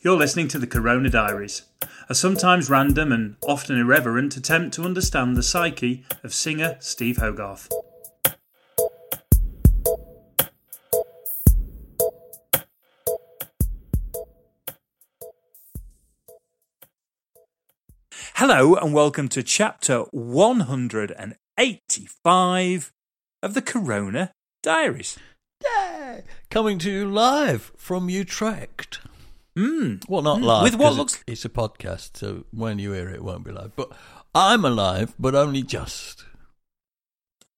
You're listening to the Corona Diaries, a sometimes random and often irreverent attempt to understand the psyche of singer Steve Hogarth. Hello, and welcome to chapter 185 of the Corona Diaries. Yeah! Coming to you live from Utrecht. Mm. Well, not Mm. live. With what looks- It's, a podcast, so when you hear it, it won't be live. But I'm alive, but only just.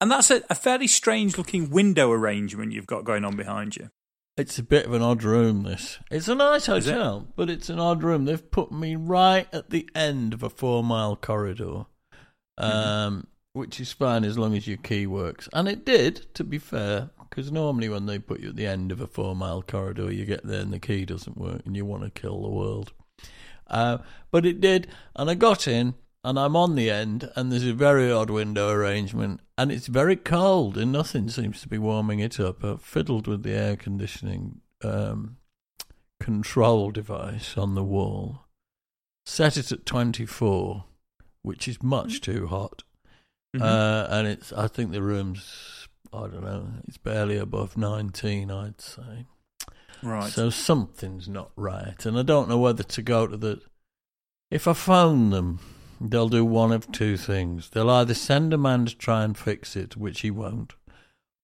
And that's a, a fairly strange looking window arrangement you've got going on behind you. It's a bit of an odd room, this. It's a nice Is it? hotel, but it's an odd room. They've put me right at the end of a four mile corridor, Mm-hmm. um, which is fine as long as your key works. And it did, to be fair, because normally when they put you at the end of a four mile corridor, you get there and the key doesn't work and you want to kill the world. Uh, but it did, and I got in, and I'm on the end, and there's a very odd window arrangement, and it's very cold, and nothing seems to be warming it up. I fiddled with the air conditioning um, control device on the wall, set it at 24, which is much too hot, Mhm. uh, and it's. I think the room's. I don't know. It's barely above 19, I'd say. right. So something's not right, and I don't know whether to go to the. If I phone them, they'll do one of two things. They'll either send a man to try and fix it, which he won't,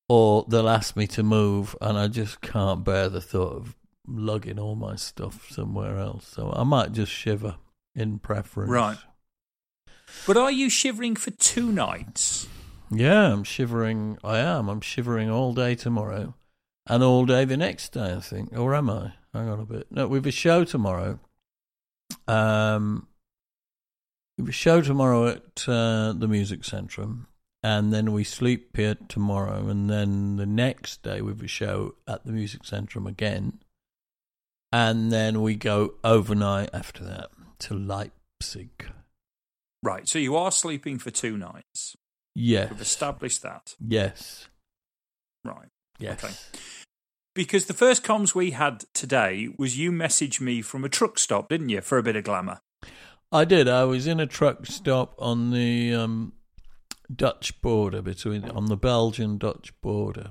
or they'll ask me to move, and I just can't bear the thought of lugging all my stuff somewhere else. So I might just shiver in preference. Right. but are you shivering for two nights? Yeah, I'm shivering. I am. I'm shivering all day tomorrow and all day the next day, I think. Or am I? Hang on a bit. No, we've a show tomorrow. Um, we've a show tomorrow at uh, the Music Centrum. And then we sleep here tomorrow. And then the next day we've a show at the Music Centrum again. And then we go overnight after that to Leipzig. Right. So you are sleeping for two nights. Yes. We've established that. Yes. Right. Yes. Okay. Because the first comms we had today was you messaged me from a truck stop, didn't you, for a bit of glamour? I did. I was in a truck stop on the um, Dutch border between on the Belgian Dutch border,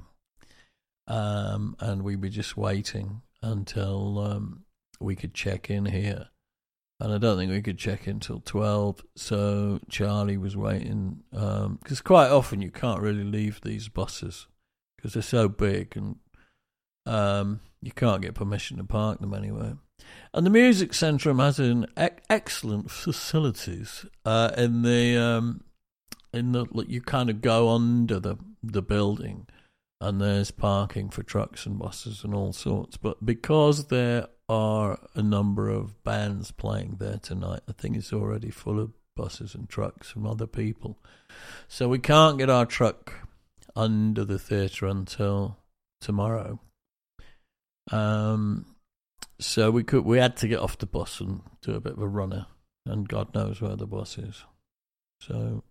um, and we were just waiting until um, we could check in here. And I don't think we could check in till twelve. So Charlie was waiting because quite often you can't really leave these buses because they're so big and um, you can't get permission to park them anywhere. And the Music Centrum has an ec- excellent facilities uh, in the um, in the you kind of go under the the building, and there's parking for trucks and buses and all sorts. But because there are a number of bands playing there tonight, I think it's already full of buses and trucks from other people. So we can't get our truck under the theatre until tomorrow. Um, so we could we had to get off the bus and do a bit of a runner, and God knows where the bus is. So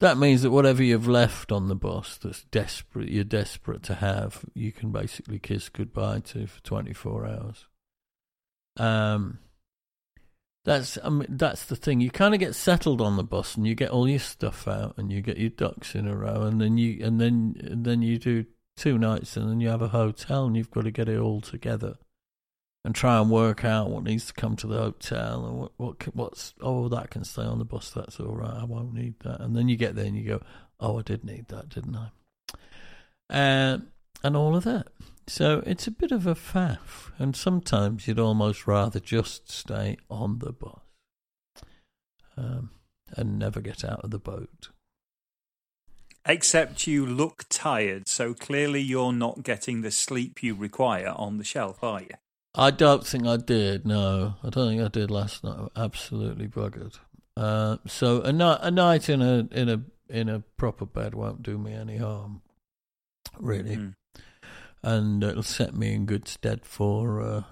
that means that whatever you've left on the bus that's desperate, you're desperate to have, you can basically kiss goodbye to for 24 hours. Um, that's I mean, that's the thing. You kind of get settled on the bus, and you get all your stuff out, and you get your ducks in a row, and then you and then and then you do two nights, and then you have a hotel, and you've got to get it all together and try and work out what needs to come to the hotel and what what what's oh that can stay on the bus that's all right I won't need that. And then you get there and you go oh I did need that didn't I? Um, and all of that so it's a bit of a faff and sometimes you'd almost rather just stay on the bus um, and never get out of the boat Except you look tired, so clearly you're not getting the sleep you require on the shelf, are you? I don't think I did. No, I don't think I did last night. I'm absolutely buggered. Uh, so a night, a night in a in a in a proper bed won't do me any harm, really, Mm. And it'll set me in good stead for uh,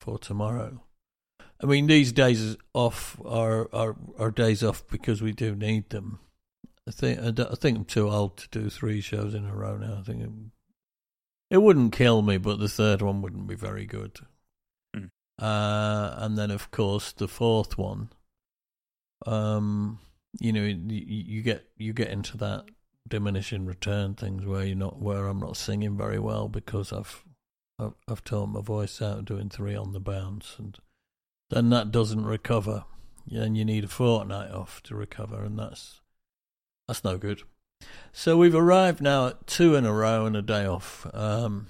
for tomorrow. I mean, these days off are, are are days off because we do need them. I think I, think I'm too old to do three shows in a row now. I think it, it wouldn't kill me, but the third one wouldn't be very good. Hmm. Uh, and then, of course, the fourth one. Um, you know, you, you get you get into that diminishing return things where you're not where I'm not singing very well because I've I've, I've torn my voice out doing three on the bounce, and then that doesn't recover. Then you need a fortnight off to recover, and that's that's no good. So we've arrived now at two in a row and a day off, um,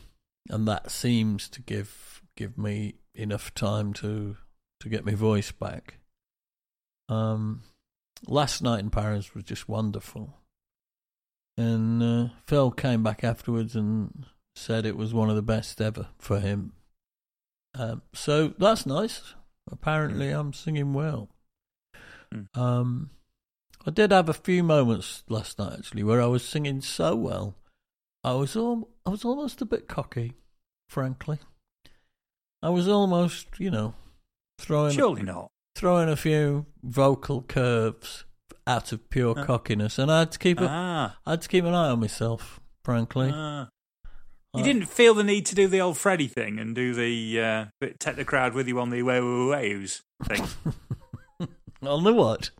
and that seems to give give me enough time to to get my voice back. Um, last night in Paris was just wonderful, and uh, Phil came back afterwards and said it was one of the best ever for him. Um, so that's nice. Apparently, I'm singing well. Mm. Um, I did have a few moments last night actually where I was singing so well, I was al- I was almost a bit cocky, frankly. I was almost, you know, throwing Surely not. throwing a few vocal curves out of pure Uh. cockiness, and I had to keep a, Ah, I had to keep an eye on myself, frankly. ah. You didn't feel the need to do the old Freddie thing and do the uh, take the crowd with you on the way waves thing. on the what?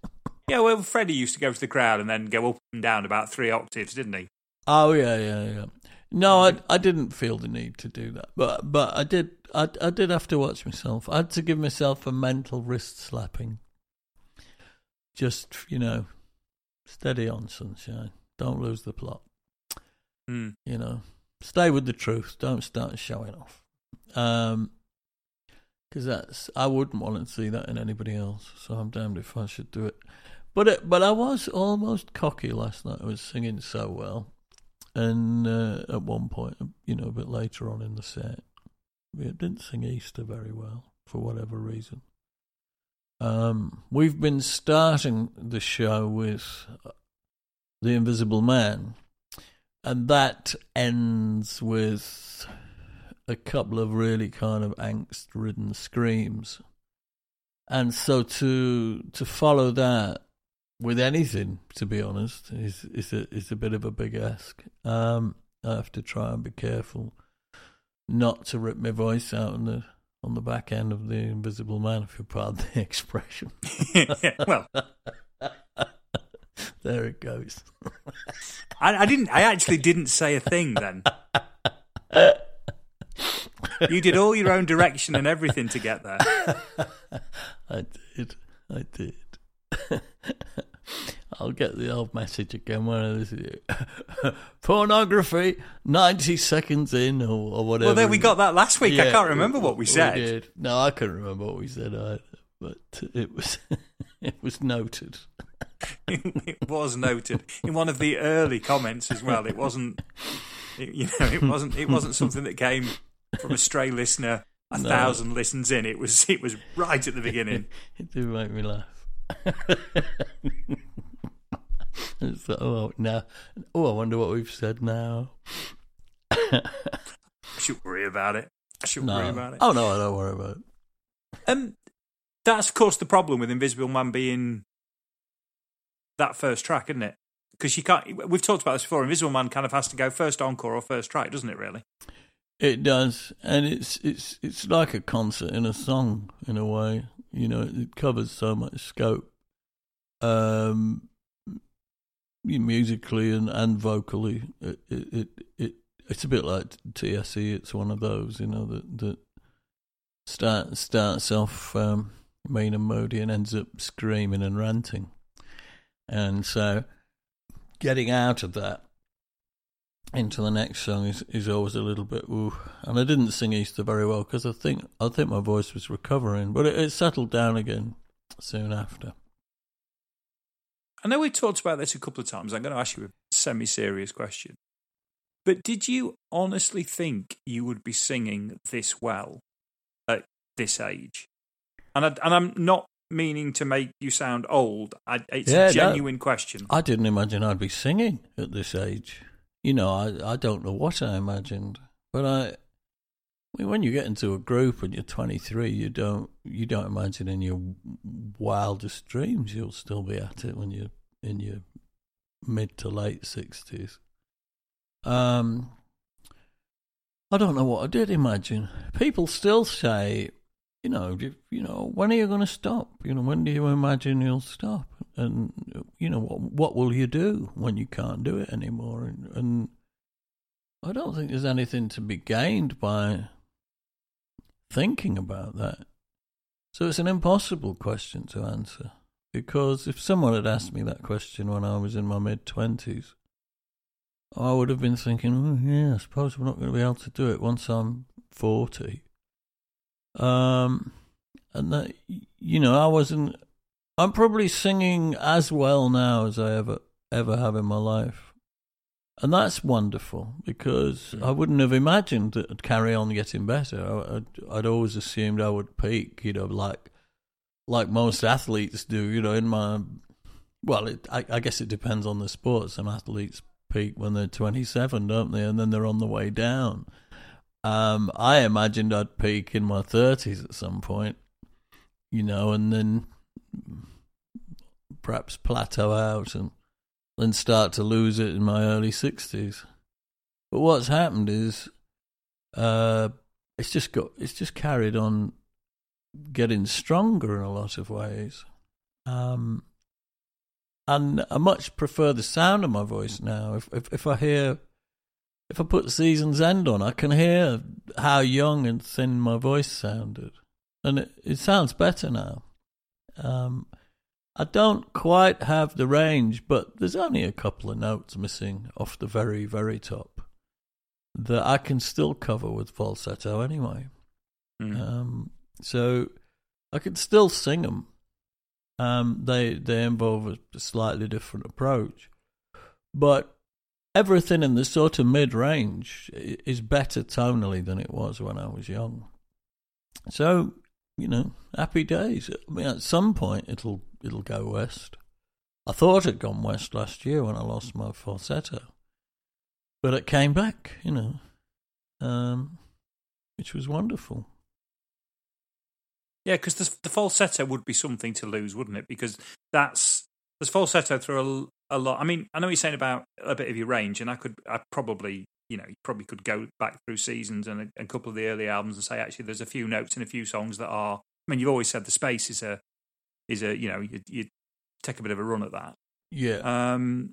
yeah, well, Freddie used to go to the crowd and then go up and down about three octaves, didn't he? Oh yeah, yeah, yeah. No, I I didn't feel the need to do that, but but I did. I I did have to watch myself. I had to give myself a mental wrist slapping. Just you know, steady on, sunshine. Don't lose the plot. Hmm. You know, stay with the truth. Don't start showing off. Um, because that's I wouldn't want to see that in anybody else. So I'm damned if I should do it. But it, but I was almost cocky last night. I was singing so well, and uh, at one point, you know, a bit later on in the set, we didn't sing Easter very well for whatever reason. Um, we've been starting the show with the Invisible Man, and that ends with a couple of really kind of angst-ridden screams. And so to to follow that with anything, to be honest, is is a is a bit of a big ask. Um, I have to try and be careful not to rip my voice out on the on the back end of the Invisible Man, if you pardon the expression. well, there it goes. I, I didn't. I actually didn't say a thing then. You did all your own direction and everything to get there. I did. I did. I'll get the old message again when I listen it. Pornography, 90 seconds in, or, or whatever. Well, then we got that last week. I can't remember what we said. did. No, I couldn't remember what we said either, but it was it was noted. it was noted in one of the early comments as well. It wasn't, it, you know, it wasn't. It wasn't something that came from a stray listener. A No. thousand listens in. It was. It was right at the beginning. It did make me laugh. It's like, oh, now, oh, I wonder what we've said now. I shouldn't worry about it. I shouldn't No. worry about it. Oh no, I don't worry about it. Um, that's of course the problem with Invisible Man being that first track, isn't it? Because you can't. We've talked about this before. Invisible Man kind of has to go first encore or first track, doesn't it? Really? It does, and it's it's it's like a concert in a song in a way. You know, it covers so much scope, um, musically and, and vocally. It, it it it it's a bit like TSE. It's one of those, you know, that that start starts off um, mean and moody and ends up screaming and ranting, and so getting out of that into the next song is, is always a little bit ooh. And I didn't sing Easter very well because I think I think my voice was recovering, but it, it settled down again soon after. I know we talked about this a couple of times. I'm going to ask you a semi-serious question. But did you honestly think you would be singing this well at this age, and I, and I'm not meaning to make you sound old. I, it's Yeah, a genuine question. I didn't imagine I'd be singing at this age. You know, I I don't know what I imagined, but I. I mean, when you get into a group and you're 23, you don't you don't imagine in your wildest dreams you'll still be at it when you're in your mid to late 60s. Um, I don't know what I did imagine. People still say, you know, you know, when are you going to stop? You know, when do you imagine you'll stop? And you know, what what will you do when you can't do it anymore? And, and I don't think there's anything to be gained by thinking about that. So it's an impossible question to answer because if someone had asked me that question when I was in my mid twenties, I would have been thinking, oh, yeah, I suppose we're not going to be able to do it once I'm 40. Um, and that, you know, I wasn't, I'm probably singing as well now as I ever, ever have in my life. And that's wonderful because I wouldn't have imagined that I'd carry on getting better. I, I'd, I'd always assumed I would peak, you know, like, like most athletes do, you know, in my, well, it, I, I guess it depends on the sport. Some athletes peak when they're 27, don't they? And then they're on the way down. Um, I imagined I'd peak in my 30s at some point, you know, and then perhaps plateau out and then start to lose it in my early 60s. But what's happened is uh, it's just got it's just carried on getting stronger in a lot of ways. Um, and I much prefer the sound of my voice now. If if, if I hear, if I put Seasons End on, I can hear how young and thin my voice sounded, and it, it sounds better now. Um, I don't quite have the range, but there's only a couple of notes missing off the very very top that I can still cover with falsetto anyway. Mm. Um, so I can still sing them. Um, they they involve a slightly different approach, but everything in the sort of mid range is better tonally than it was when I was young. So you know, happy days. I mean, at some point it'll it'll go west. I thought it'd gone west last year when I lost my falsetto, but it came back. You know, um, which was wonderful. Yeah, because the, the falsetto would be something to lose, wouldn't it? Because that's there's falsetto through a, lot. I mean, I know you're saying about a bit of your range, and I could, I probably, you know, you probably could go back through Seasons End a, a couple of the early albums and say actually there's a few notes in a few songs that are. I mean, you've always said the space is a is a you know you, you take a bit of a run at that. Yeah, Um,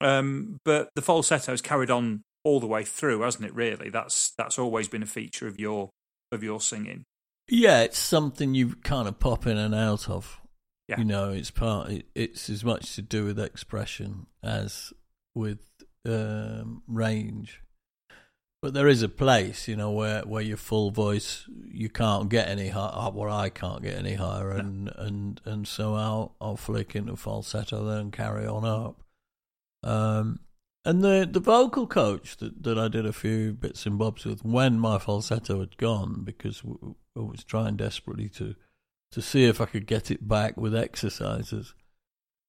um, but the falsetto has carried on all the way through, hasn't it? Really, that's that's always been a feature of your of your singing. Yeah, it's something you kind of pop in and out of. Yeah. You know, it's part. It's as much to do with expression as with um, range. But there is a place, you know, where, where your full voice you can't get any higher. Well, I can't get any higher, and and and so I'll I'll flick into falsetto then and carry on up. Um, and the the vocal coach that, that I did a few bits and bobs with when my falsetto had gone, because I was trying desperately to to see if I could get it back with exercises,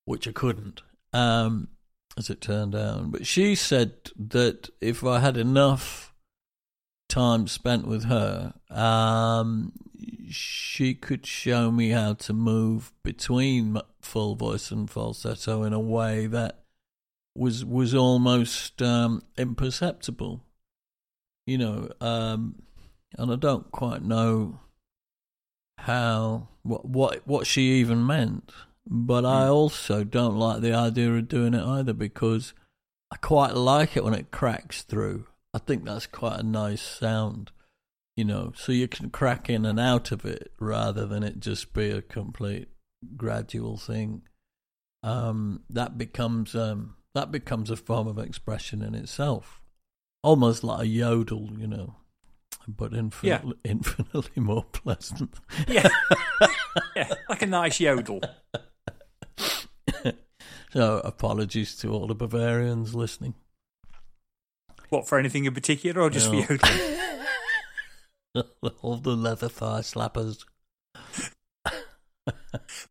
which I couldn't, um, as it turned out. But she said that if I had enough time spent with her, um, she could show me how to move between full voice and falsetto in a way that was was almost um, imperceptible. You know, um, and I don't quite know how what what what she even meant. But I also don't like the idea of doing it either because I quite like it when it cracks through. I think that's quite a nice sound, you know. So you can crack in and out of it rather than it just be a complete gradual thing. Um, that becomes um, that becomes a form of expression in itself, almost like a yodel, you know, but infinitely, infinitely more pleasant. Yeah, yeah, like a nice yodel. So apologies to all the Bavarians listening. What for anything in particular, or just No. for yodeling? All the leather thigh slappers.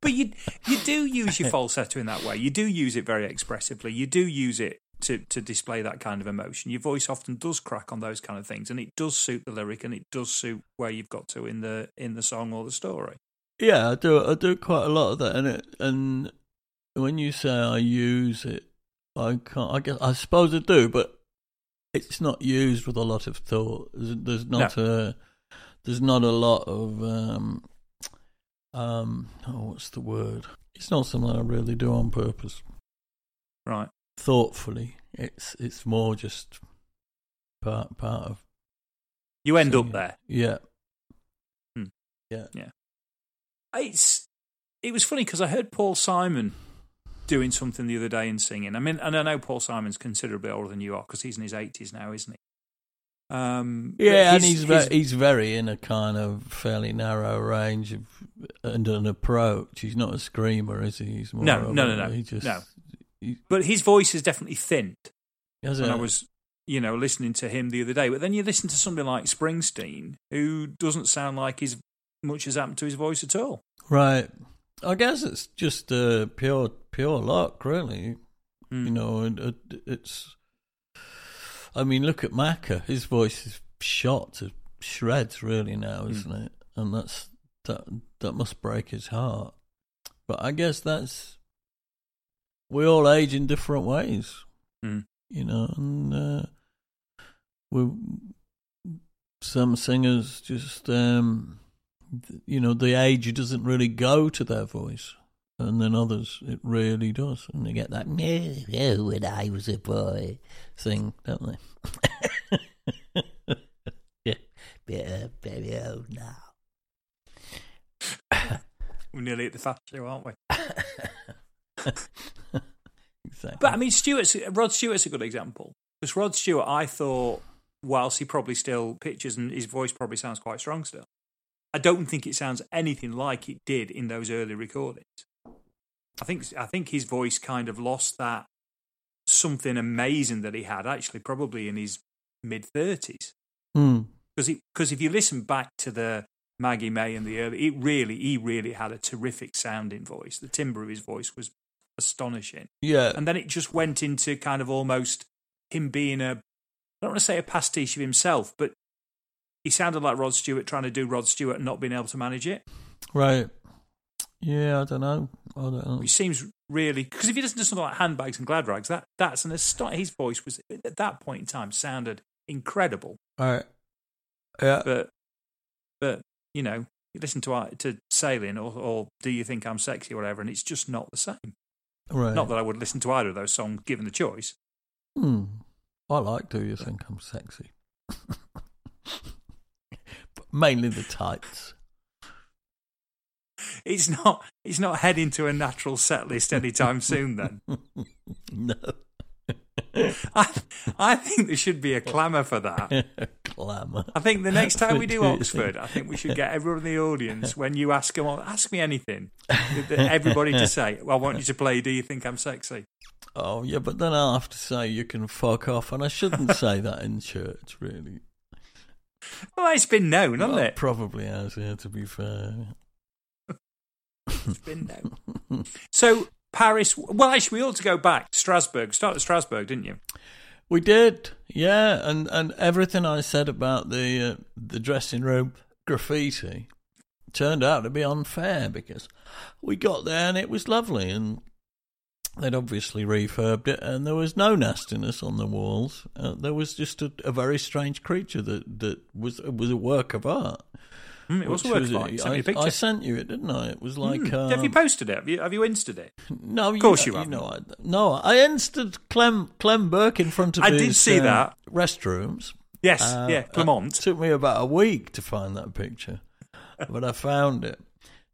But you you do use your falsetto in that way. You do use it very expressively. You do use it to to display that kind of emotion. Your voice often does crack on those kind of things, and it does suit the lyric, and it does suit where you've got to in the in the song or the story. Yeah, I do. I do quite a lot of that, and it, and when you say I use it, I can't. I guess I suppose I do, but it's not used with a lot of thought. There's, there's not a there's not a lot of um um. Oh, what's the word? It's not something I really do on purpose, Right. Thoughtfully. It's it's more just part part of You end up there. Yeah. Hmm. Yeah. Yeah. It's it was funny because I heard Paul Simon doing something the other day and singing. I mean, and I know Paul Simon's considerably older than you are because he's in his eighties now, isn't he? Um, Yeah, and he's ve- he's very in a kind of fairly narrow range of and an approach. He's not a screamer, is he? He's more No, no, no, no, He just, no. But his voice is definitely thinned. has when a- I was, you know, listening to him the other day. But then you listen to somebody like Springsteen, who doesn't sound like his much has happened to his voice at all. right. I guess it's just uh, pure pure luck, really. Mm. You know, and it, it's. I mean, look at Macca. His voice is shot to shreds, really now, Mm. isn't it? And that's that. That must break his heart. But I guess that's. We all age in different ways, Mm. you know, and uh, we. Some singers just, um, you know, the age doesn't really go to their voice and then others it really does, and they get that "Yeah, when I was a boy" thing, don't they? yeah, bit uh, very old now. We're nearly at the fast show, aren't we? exactly. But I mean, Stewart's Rod Stewart's a good example because Rod Stewart, I thought, whilst he probably still pitches and his voice probably sounds quite strong still, I don't think it sounds anything like it did in those early recordings. I think I think his voice kind of lost that something amazing that he had actually probably in his mid thirties Hmm. because because if you listen back to the Maggie May and the early, it really he really had a terrific sounding voice. The timbre of his voice was astonishing yeah, and then it just went into kind of almost him being a I don't want to say a pastiche of himself, but he sounded like Rod Stewart trying to do Rod Stewart and not being able to manage it. right. Yeah, I don't know. I don't know. Which seems really because if you listen to something like Handbags and Glad Rags, that that's an aston- his voice was at that point in time sounded incredible. Right. Yeah. But but you know you listen to uh, to Sailing or, or Do You Think I'm Sexy or whatever, and it's just not the same. Right. Not that I would listen to either of those songs given the choice. Hmm. I like Do You Think I'm Sexy? but mainly the tights. It's not. It's not heading to a natural set list anytime soon. Then no. I, I think there should be a clamour for that. clamour. I think the next time we do Oxford, I think we should get everyone in the audience when you ask them, oh, ask me anything. Everybody to say, well, I want you to play. Do you think I'm sexy? Oh, yeah, but then I'll have to say you can fuck off, and I shouldn't say that in church, really. Well, it's been known, hasn't Well, it? Probably has, yeah, to be fair. It's been known. So Paris. Well, actually, we ought to go back Strasbourg. Start at Strasbourg, didn't you? We did, yeah, and, and everything I said about the uh, the dressing room graffiti turned out to be unfair because we got there and it was lovely, and they'd obviously refurbed it, and there was no nastiness on the walls. Uh, there was just a, a very strange creature that that was was a work of art. Mm, it was a work. You sent me a I, picture. I sent you it, didn't I? It was like Mm. um, have you posted it? Have you have you insted it? no, Of course you, you you haven't. know, I, no, I insted Clem Clem Burke in front of I his did see uh, that. restrooms. Yes, Uh, yeah, It Clement. took me about a week to find that picture, but I found it.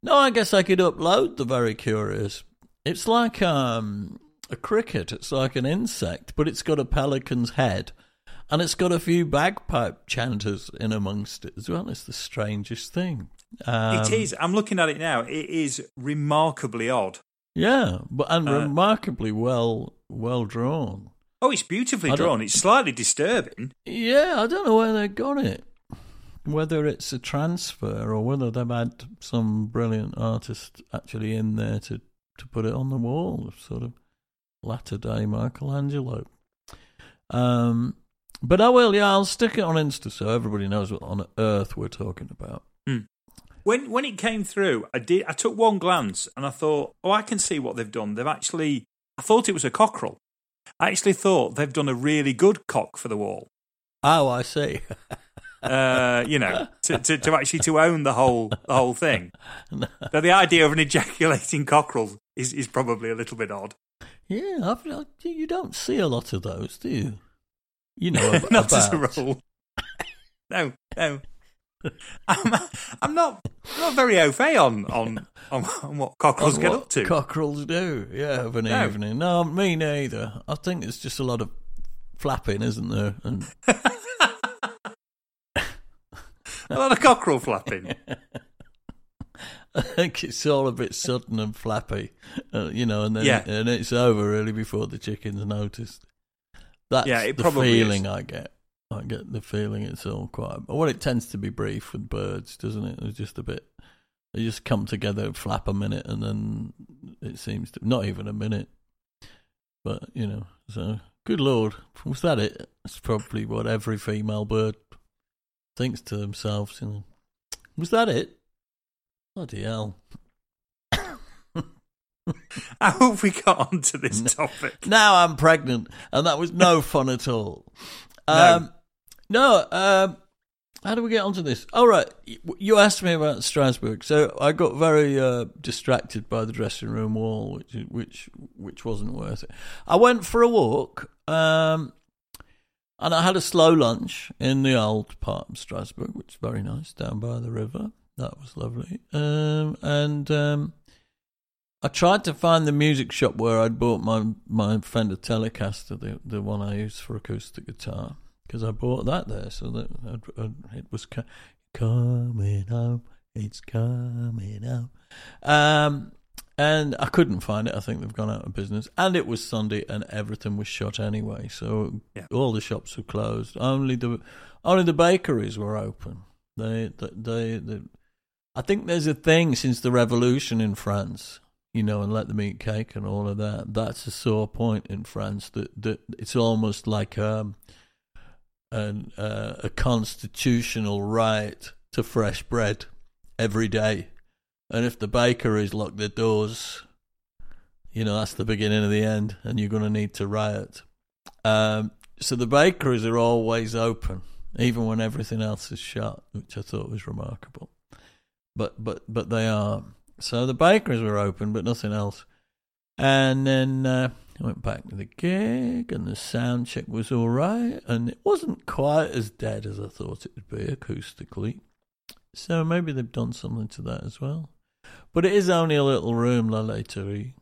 No, I guess I could upload the very curious. It's like um, a cricket. It's like an insect, but it's got a pelican's head, and it's got a few bagpipe chanters in amongst it as well. It's the strangest thing. Um, it is. I'm looking at it now. It is remarkably odd. yeah, but and Uh, remarkably well well drawn. Oh, it's beautifully drawn. It's slightly disturbing. Yeah, I don't know where they got it. whether it's a transfer or whether they've had some brilliant artist actually in there to, to put it on the wall, sort of latter day Michelangelo. Um, but I will, yeah, I'll stick it on Insta so everybody knows what on earth we're talking about. When when it came through, I did. I took one glance and I thought, oh, I can see what they've done. They've actually. I thought it was a cockerel. I actually thought they've done a really good cock for the wall. Oh, I see. Uh, you know, to, to, to actually to own the whole the whole thing. Now, the idea of an ejaculating cockerel is, is probably a little bit odd. yeah, I've, I, you don't see a lot of those, do you? You know, ab- not as a about. rule. no, no. I'm, I'm not I'm not very au fait on, on, on, on what cockerels on get what up to. Cockerels do, yeah, of an No. evening. No, me neither. I think it's just a lot of flapping, isn't there? And a lot of cockerel flapping. I think it's all a bit sudden and flappy, uh, you know, and then Yeah. and it's over really before the chickens noticed. That's Yeah, it the probably feeling is. I get. I get the feeling it's all quite. Well, it tends to be brief with birds, doesn't it? It's just a bit. They just come together, flap a minute, and then it seems to not even a minute. But you know, so good lord, was that it? It's probably what every female bird thinks to themselves. You know, was that it? Bloody hell! How have we got onto this topic? Now I'm pregnant, and that was no fun at all. No. Um, no. Um, how do we get onto this? All right, you asked me about Strasbourg, so I got very uh, distracted by the dressing room wall, which which which wasn't worth it. I went for a walk, um, and I had a slow lunch in the old part of Strasbourg, which is very nice, down by the river. That was lovely, um, and. Um, I tried to find the music shop where I'd bought my my Fender Telecaster, the the one I use for acoustic guitar, because I bought that there. So that I'd, I'd, it was ca- coming home, it's coming home, um, and I couldn't find it. I think they've gone out of business, and it was Sunday, and everything was shut anyway. So Yeah. all the shops were closed. Only the only the bakeries were open. They they, they, they I think there's a thing since the revolution in France you know, and let them eat cake and all of that. That's a sore point in France. That that it's almost like um, an, uh, a constitutional right to fresh bread every day. And if the bakeries lock their doors, you know that's the beginning of the end, and you're going to need to riot. Um, so the bakeries are always open, even when everything else is shut, which I thought was remarkable. But but but they are. So the bakeries were open, but nothing else. And then uh, I went back to the gig, and the sound check was all right, and it wasn't quite as dead as I thought it would be acoustically. So maybe they've done something to that as well. But it is only a little room, La Laiterie.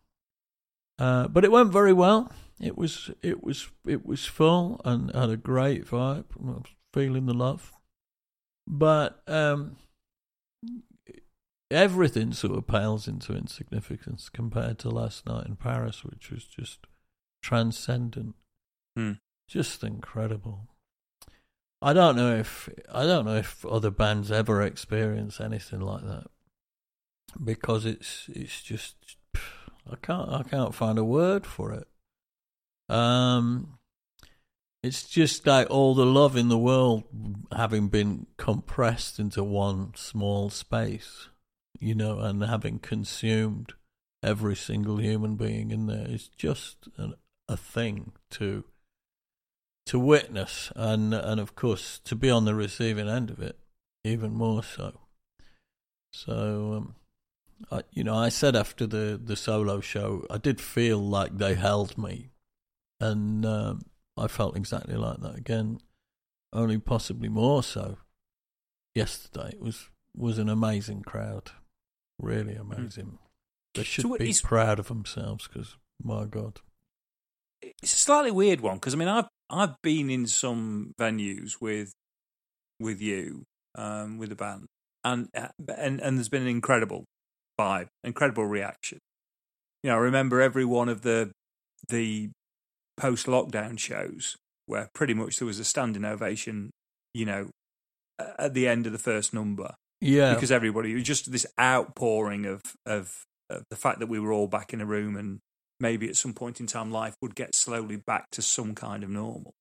Uh, but it went very well. It was it was it was full and had a great vibe. I was feeling the love. But um, everything sort of pales into insignificance compared to last night in Paris, which was just transcendent, Hmm. just incredible. I don't know if I don't know if other bands ever experience anything like that because it's it's just I can't I can't find a word for it. Um, it's just like all the love in the world having been compressed into one small space, you know, and having consumed every single human being in there is just an, a thing to to witness, and and of course to be on the receiving end of it, even more so. So, um, I, you know, I said after the the solo show, I did feel like they held me, and um, I felt exactly like that again, only possibly more so. Yesterday it was was an amazing crowd, really amazing. They should what be proud of themselves because my God, It's a slightly weird one because I mean I've I've been in some venues with with you um, with the band and uh, and and there's been an incredible vibe, incredible reaction. You know, I remember every one of the the post lockdown shows where pretty much there was a standing ovation. You know, at the end of the first number Yeah, because everybody it was just this outpouring of, of of the fact that we were all back in a room and maybe at some point in time life would get slowly back to some kind of normal.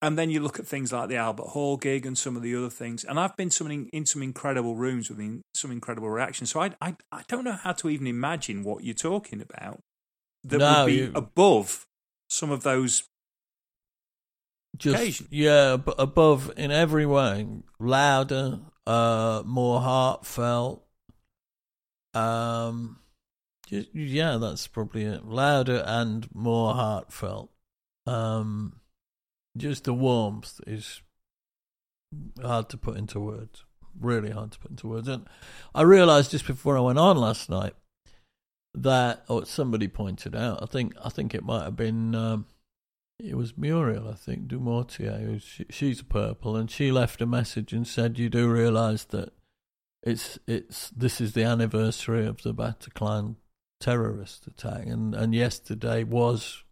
And then you look at things like the Albert Hall gig and some of the other things. And I've been some in, some incredible rooms with in, some incredible reactions. So I, I I don't know how to even imagine what you're talking about that No, would be you- above some of those. just occasion. yeah, ab- above in every way, louder, uh, more heartfelt. Um, yeah, that's probably it. Louder and more heartfelt. Um, just the warmth is hard to put into words. Really hard to put into words. And I realised just before I went on last night that, or somebody pointed out. I think I think it might have been. Um, it was Muriel, I think, Dumortier. She, she's purple, and she left a message and said, "You do realise that it's it's this is the anniversary of the Bataclan terrorist attack, and and yesterday was,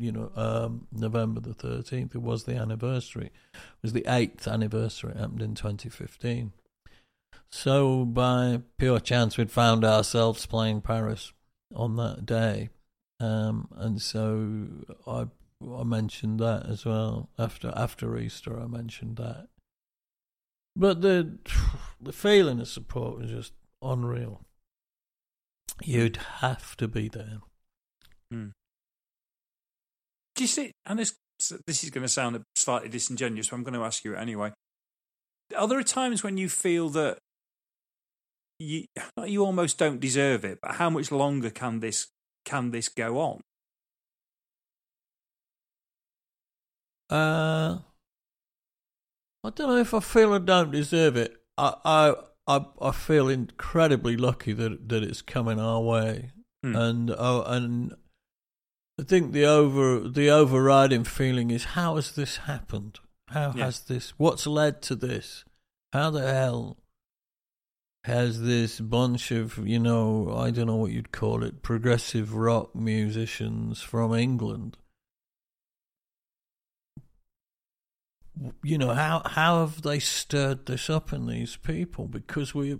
you know, um, November the thirteenth. It was the anniversary. It was the eighth anniversary. It happened in 2015. So by pure chance, we'd found ourselves playing Paris on that day, um, and so I I mentioned that as well after after Easter. I mentioned that, but the the feeling of support was just unreal. You'd have to be there. Hmm. Do you see? And this this is going to sound slightly disingenuous, but I'm going to ask you anyway. Are there times when you feel that you you almost don't deserve it, but how much longer can this can this go on? Uh, I don't know if I feel I don't deserve it. I I I, I feel incredibly lucky that that it's coming our way, Hmm. and oh, and I think the over the overriding feeling is how has this happened? How Yeah. has this? What's led to this? How the hell has this bunch of you know I don't know what you'd call it progressive rock musicians from England? You know how how have they stirred this up in these people? Because we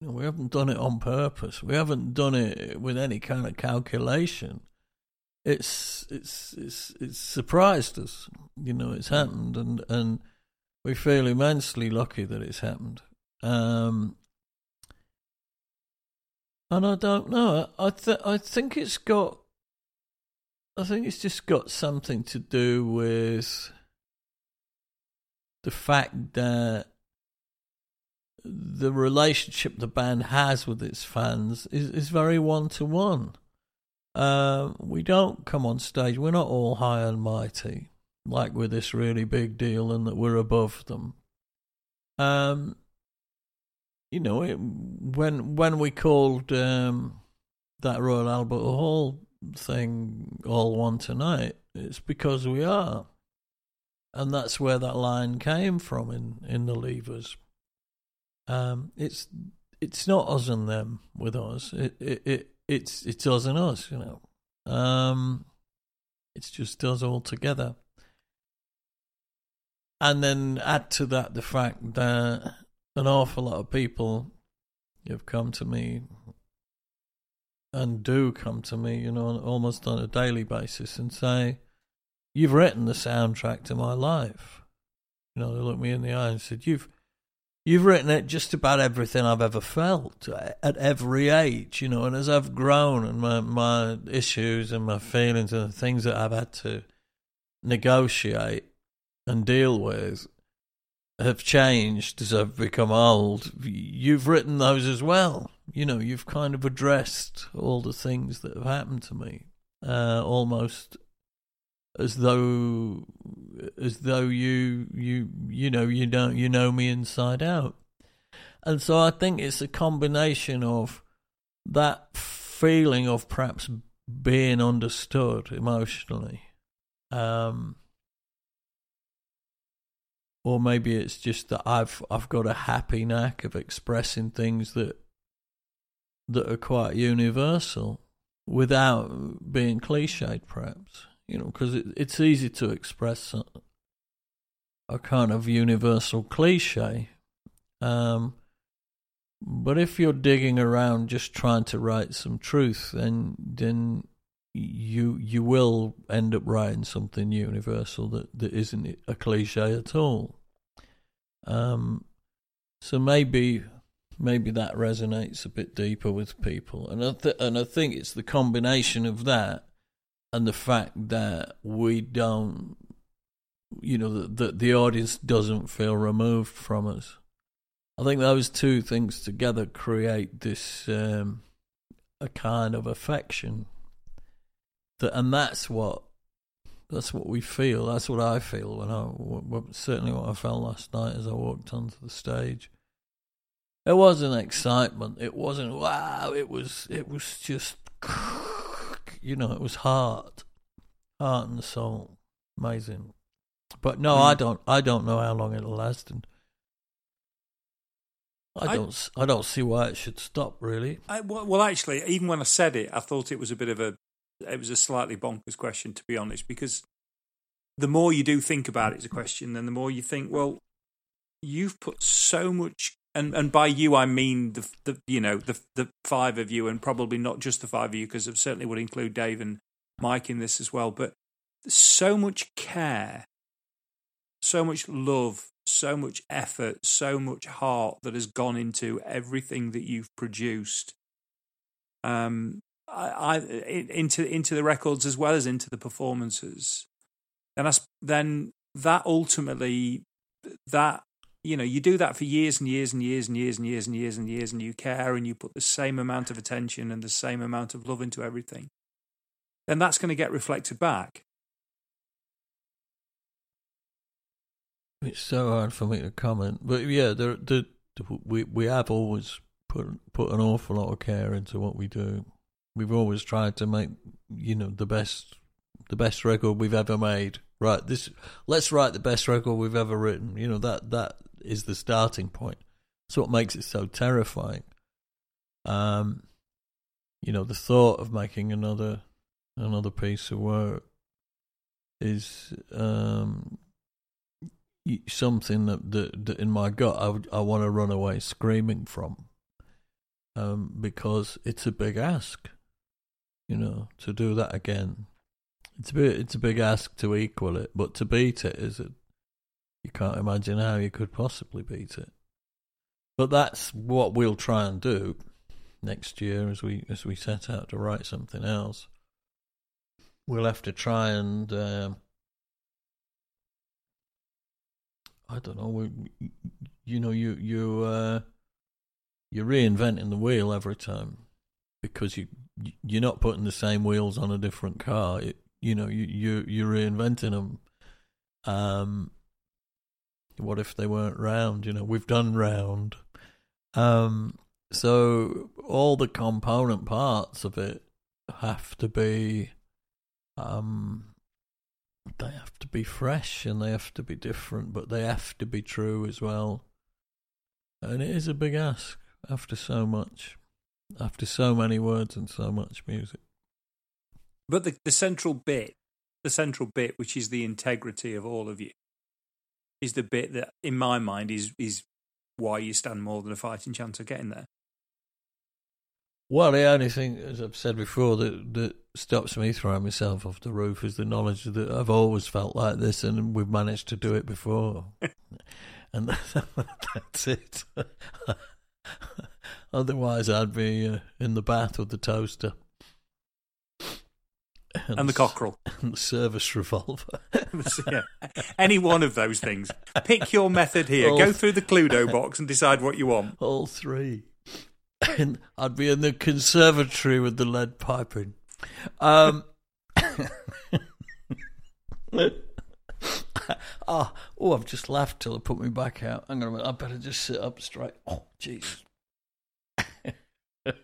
we haven't done it on purpose. We haven't done it with any kind of calculation. It's it's it's it's surprised us. You know, it's happened, and and we feel immensely lucky that it's happened. Um, and I don't know. I th- I think it's got. I think it's just got something to do with the fact that the relationship the band has with its fans is, is very one to one. We don't come on stage, we're not all high and mighty, like we're this really big deal and that we're above them. Um, you know, it, when when we called um, that Royal Albert Hall thing all one tonight, it's because we are. And that's where that line came from in, in the Leavers. Um, it's it's not us and them with us. It, it it it's it's us and us, you know. Um, it's just us all together. And then add to that the fact that an awful lot of people have come to me and do come to me, you know, almost on a daily basis and say, You've written the soundtrack to my life. You know, they looked me in the eye and said, You've You've written it just about everything I've ever felt uh, at every age, you know, and as I've grown and my, my issues and my feelings and the things that I've had to negotiate and deal with have changed as I've become old. You've written those as well. You know, you've kind of addressed all the things that have happened to me, uh, almost as though as though you you you know you don't you know me inside out and so i think it's a combination of that feeling of perhaps being understood emotionally um or maybe it's just that i've i've got a happy knack of expressing things that that are quite universal without being cliched perhaps you know, because it, it's easy to express a kind of universal cliche. Um, but if you're digging around just trying to write some truth, then then you you will end up writing something universal that, that isn't a cliche at all. Um, so maybe maybe that resonates a bit deeper with people, and I th- and I think it's the combination of that and the fact that we don't, you know, that the, the audience doesn't feel removed from us. I think those two things together create this um, a kind of affection that, and that's what that's what we feel. That's what I feel when I certainly what I felt last night as I walked onto the stage. It wasn't excitement. It wasn't wow. It was it was just you know it was heart, heart and soul. Amazing. But no, mm. I don't. I don't know how long it'll last, and I don't. I, I don't see why it should stop. Really. I, well, well, actually, even when I said it, I thought it was a bit of a. It was a slightly bonkers question, to be honest, because the more you do think about it as a question, then the more you think, well, you've put so much, and and by you I mean the the you know the the five of you, and probably not just the five of you, because it certainly would include Dave and Mike in this as well, but so much care, so much love so much effort, so much heart that has gone into everything that you've produced. Um, I, I into into the records as well as into the performances, and I, then that ultimately that you know you do that for years and years and years and years and years and years and years and you care and you put the same amount of attention and the same amount of love into everything then that's going to get reflected back It's so hard for me to comment, but yeah, the the we we have always put put an awful lot of care into what we do. We've always tried to make you know the best the best record we've ever made. Right, this let's write the best record we've ever written. You know that that is the starting point. That's what makes it so terrifying. Um, you know, the thought of making another another piece of work is um something that, that, that in my gut I, I want to run away screaming from um, because it's a big ask, you know, to do that again. It's a bit, it's a big ask to equal it, but to beat it is it. You can't imagine how you could possibly beat it. But that's what we'll try and do next year as we as we set out to write something else. We'll have to try and. Um, I don't know. You know, you you uh, you're reinventing the wheel every time because you you're not putting the same wheels on a different car. It, you know, you you you're reinventing them. Um, what if they weren't round? You know, we've done round. Um, so all the component parts of it have to be um they have to be fresh and they have to be different, but they have to be true as well. And it is a big ask after so much, after so many words and so much music. But the, the central bit, the central bit, which is the integrity of all of you, is the bit that, in my mind, is is why you stand more than a fighting chance of getting there. Well, the only thing, as I've said before, that that stops me throwing myself off the roof is the knowledge that I've always felt like this, and we've managed to do it before, and that's it. Otherwise, I'd be uh, in the bath with the toaster and, and the cockerel and the service revolver. yeah. Any one of those things. Pick your method here. All Go through the Cluedo box and decide what you want. All three and I'd be in the conservatory with the lead piping. Um, oh, oh, I've just laughed till it put me back out. I'm gonna. I better just sit up straight. Oh, jeez.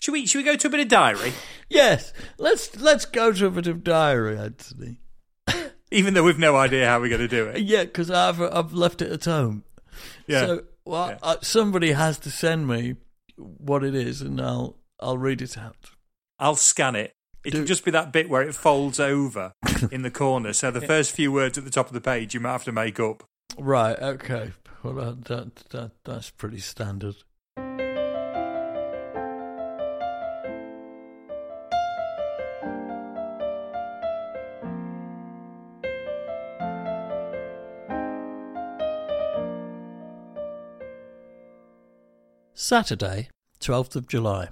should we? Should we go to a bit of diary? Yes. Let's let's go to a bit of diary, Anthony. Even though we've no idea how we're going to do it. Yeah, because I've I've left it at home. Yeah. So well, yeah. uh, somebody has to send me what it is, and I'll I'll read it out. I'll scan it It'll Do- just be that bit where it folds over in the corner. So the first few words at the top of the page you might have to make up. Right, okay. Well, that, that, that, that's pretty standard. Saturday, 12th of July,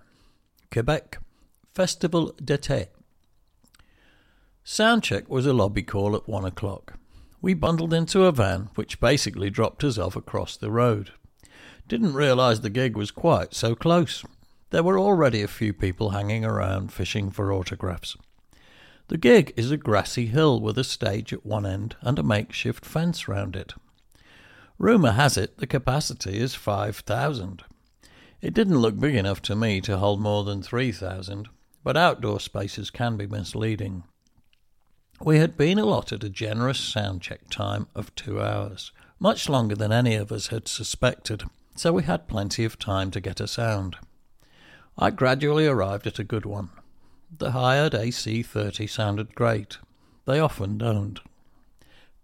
Quebec, Festival d'été. Soundcheck was a lobby call at one o'clock. We bundled into a van, which basically dropped us off across the road. Didn't realise the gig was quite so close. There were already a few people hanging around fishing for autographs. The gig is a grassy hill with a stage at one end and a makeshift fence round it. Rumour has it the capacity is 5,000. It didn't look big enough to me to hold more than 3,000, but outdoor spaces can be misleading. We had been allotted a generous sound check time of two hours, much longer than any of us had suspected, so we had plenty of time to get a sound. I gradually arrived at a good one. The hired AC 30 sounded great. They often don't.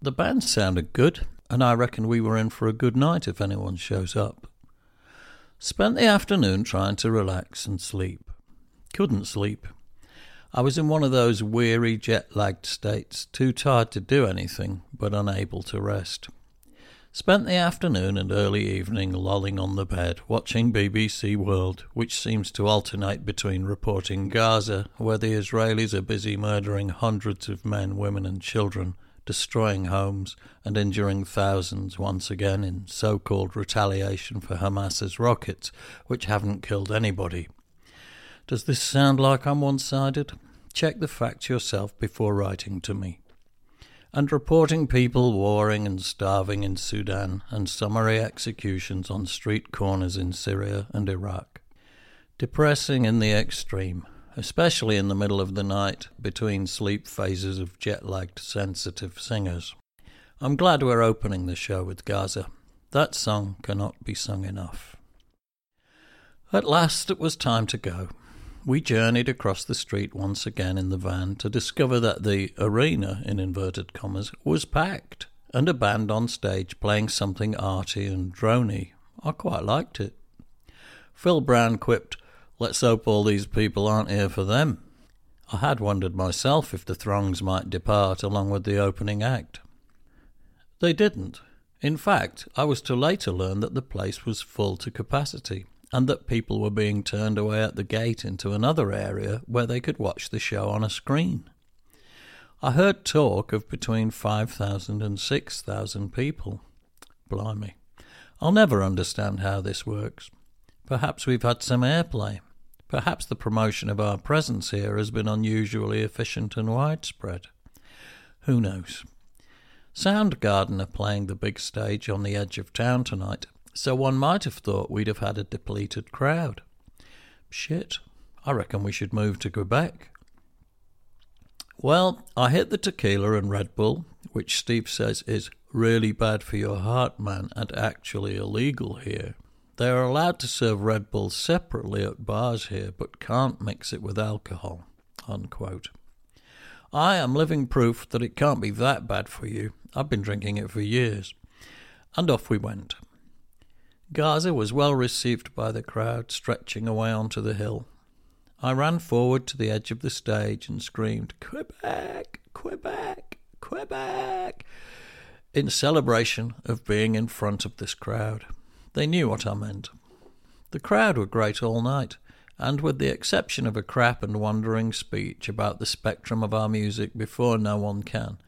The band sounded good, and I reckon we were in for a good night if anyone shows up. Spent the afternoon trying to relax and sleep. Couldn't sleep. I was in one of those weary, jet lagged states, too tired to do anything, but unable to rest. Spent the afternoon and early evening lolling on the bed, watching BBC World, which seems to alternate between reporting Gaza, where the Israelis are busy murdering hundreds of men, women, and children, destroying homes, and injuring thousands once again in so called retaliation for Hamas's rockets, which haven't killed anybody. Does this sound like I'm one sided? Check the facts yourself before writing to me. And reporting people warring and starving in Sudan and summary executions on street corners in Syria and Iraq. Depressing in the extreme, especially in the middle of the night between sleep phases of jet lagged sensitive singers. I'm glad we're opening the show with Gaza. That song cannot be sung enough. At last it was time to go. We journeyed across the street once again in the van to discover that the arena, in inverted commas, was packed, and a band on stage playing something arty and drony. I quite liked it. Phil Brown quipped, Let's hope all these people aren't here for them. I had wondered myself if the throngs might depart along with the opening act. They didn't. In fact, I was to later learn that the place was full to capacity and that people were being turned away at the gate into another area where they could watch the show on a screen. I heard talk of between 5,000 and 6,000 people. Blimey. I'll never understand how this works. Perhaps we've had some airplay. Perhaps the promotion of our presence here has been unusually efficient and widespread. Who knows? Soundgarden are playing the big stage on the edge of town tonight, so one might have thought we'd have had a depleted crowd. Shit, I reckon we should move to Quebec. Well, I hit the tequila and Red Bull, which Steve says is really bad for your heart, man, and actually illegal here. They are allowed to serve Red Bull separately at bars here, but can't mix it with alcohol. Unquote. I am living proof that it can't be that bad for you. I've been drinking it for years. And off we went. Gaza was well received by the crowd stretching away onto the hill. I ran forward to the edge of the stage and screamed, Quebec, Quebec, Quebec, in celebration of being in front of this crowd. They knew what I meant. The crowd were great all night, and with the exception of a crap and wandering speech about the spectrum of our music before no one can,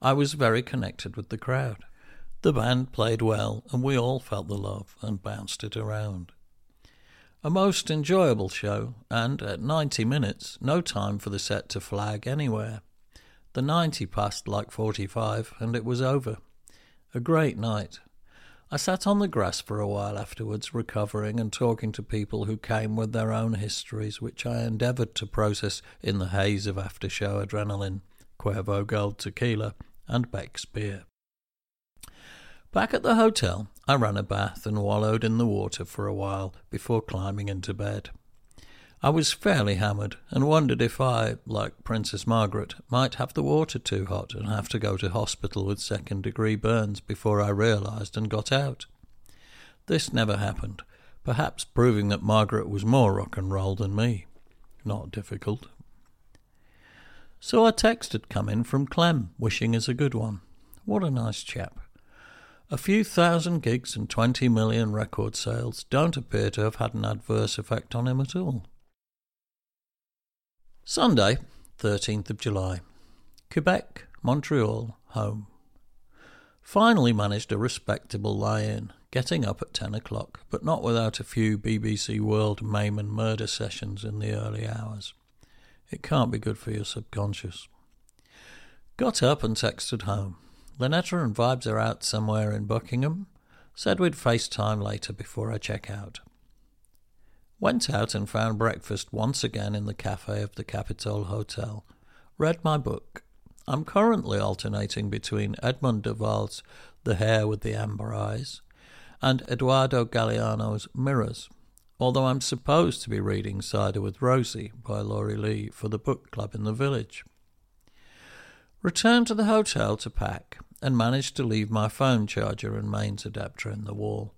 I was very connected with the crowd. The band played well, and we all felt the love and bounced it around. A most enjoyable show, and at 90 minutes, no time for the set to flag anywhere. The 90 passed like 45, and it was over. A great night. I sat on the grass for a while afterwards, recovering and talking to people who came with their own histories, which I endeavoured to process in the haze of after show adrenaline, Cuervo Gold tequila, and Beck's beer. Back at the hotel, I ran a bath and wallowed in the water for a while before climbing into bed. I was fairly hammered and wondered if I, like Princess Margaret, might have the water too hot and have to go to hospital with second degree burns before I realised and got out. This never happened, perhaps proving that Margaret was more rock and roll than me. Not difficult. So a text had come in from Clem, wishing us a good one. What a nice chap. A few thousand gigs and 20 million record sales don't appear to have had an adverse effect on him at all. Sunday, 13th of July. Quebec, Montreal, home. Finally managed a respectable lie in, getting up at 10 o'clock, but not without a few BBC World maim and murder sessions in the early hours. It can't be good for your subconscious. Got up and texted home. Lynetta and Vibes are out somewhere in Buckingham. Said we'd FaceTime later before I check out. Went out and found breakfast once again in the cafe of the Capitol Hotel. Read my book. I'm currently alternating between Edmund de Waal's The Hare with the Amber Eyes and Eduardo Galeano's Mirrors, although I'm supposed to be reading Cider with Rosie by Laurie Lee for the book club in the village. Returned to the hotel to pack and managed to leave my phone charger and mains adapter in the wall.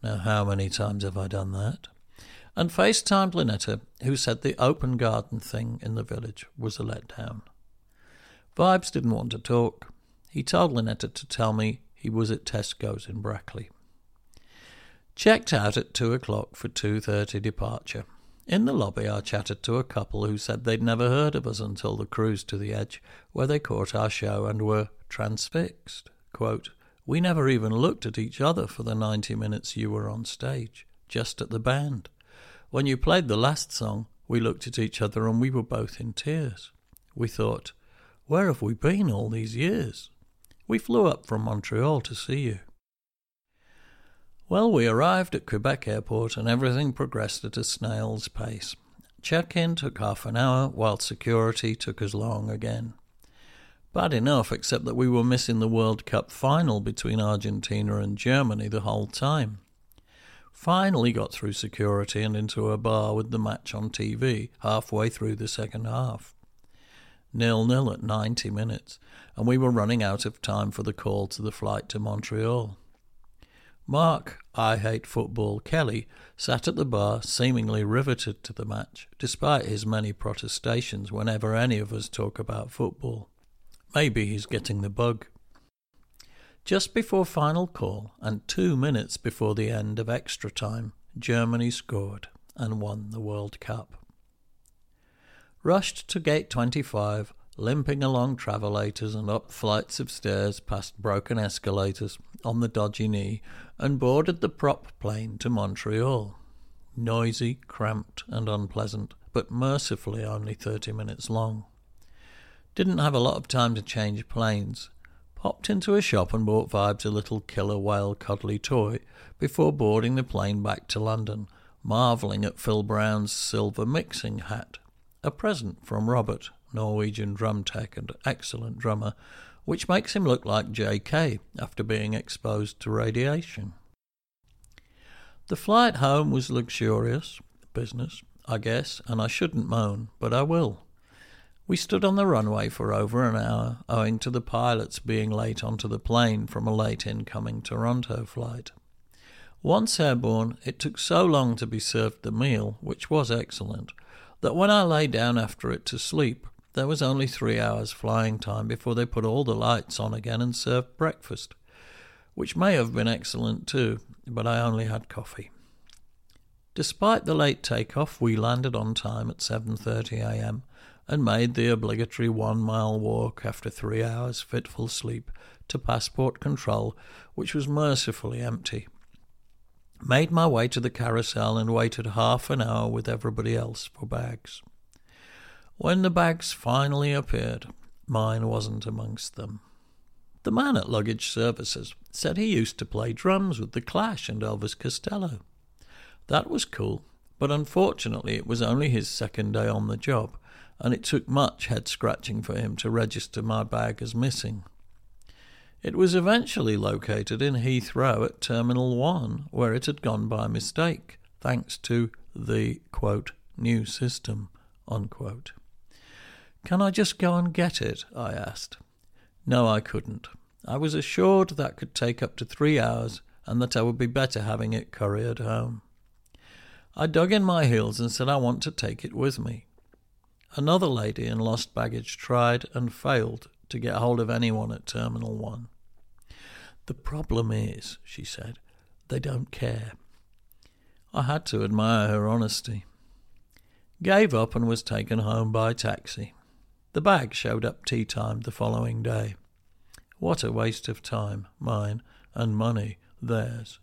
Now, how many times have I done that? And FaceTimed Lynetta, who said the open garden thing in the village was a letdown. Vibes didn't want to talk. He told Lynetta to tell me he was at Tesco's in Brackley. Checked out at two o'clock for two thirty departure. In the lobby, I chatted to a couple who said they'd never heard of us until the cruise to the edge, where they caught our show and were transfixed. Quote, we never even looked at each other for the ninety minutes you were on stage, just at the band. When you played the last song, we looked at each other and we were both in tears. We thought, where have we been all these years? We flew up from Montreal to see you. Well, we arrived at Quebec Airport and everything progressed at a snail's pace. Check in took half an hour, while security took as long again. Bad enough, except that we were missing the World Cup final between Argentina and Germany the whole time. Finally got through security and into a bar with the match on TV halfway through the second half. Nil nil at 90 minutes, and we were running out of time for the call to the flight to Montreal. Mark, I hate football, Kelly, sat at the bar, seemingly riveted to the match, despite his many protestations whenever any of us talk about football. Maybe he's getting the bug. Just before final call and two minutes before the end of extra time, Germany scored and won the World Cup. Rushed to gate 25, limping along travelators and up flights of stairs past broken escalators on the dodgy knee, and boarded the prop plane to Montreal. Noisy, cramped, and unpleasant, but mercifully only 30 minutes long. Didn't have a lot of time to change planes, popped into a shop and bought Vibes a little killer whale cuddly toy before boarding the plane back to London, marvelling at Phil Brown's silver mixing hat, a present from Robert, Norwegian drum tech and excellent drummer, which makes him look like J.K. after being exposed to radiation. The flight home was luxurious, business, I guess, and I shouldn't moan, but I will. We stood on the runway for over an hour, owing to the pilots being late onto the plane from a late incoming Toronto flight. Once airborne, it took so long to be served the meal, which was excellent, that when I lay down after it to sleep, there was only three hours flying time before they put all the lights on again and served breakfast, which may have been excellent too, but I only had coffee. Despite the late takeoff, we landed on time at 7:30 a.m and made the obligatory one mile walk after three hours' fitful sleep to passport control, which was mercifully empty. Made my way to the carousel and waited half an hour with everybody else for bags. When the bags finally appeared, mine wasn't amongst them. The man at Luggage Services said he used to play drums with The Clash and Elvis Costello. That was cool, but unfortunately it was only his second day on the job, and it took much head scratching for him to register my bag as missing. It was eventually located in Heathrow at Terminal 1, where it had gone by mistake, thanks to the quote, new system. Unquote. Can I just go and get it? I asked. No, I couldn't. I was assured that could take up to three hours and that I would be better having it couriered home. I dug in my heels and said I want to take it with me. Another lady in lost baggage tried and failed to get hold of anyone at Terminal 1. The problem is, she said, they don't care. I had to admire her honesty. Gave up and was taken home by taxi. The bag showed up tea time the following day. What a waste of time, mine, and money, theirs.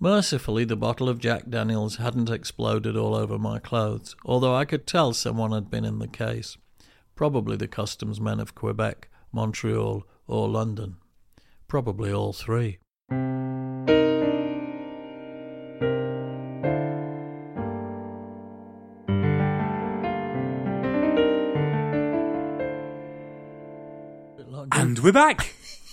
Mercifully, the bottle of Jack Daniels hadn't exploded all over my clothes, although I could tell someone had been in the case. Probably the customs men of Quebec, Montreal, or London. Probably all three. And we're back.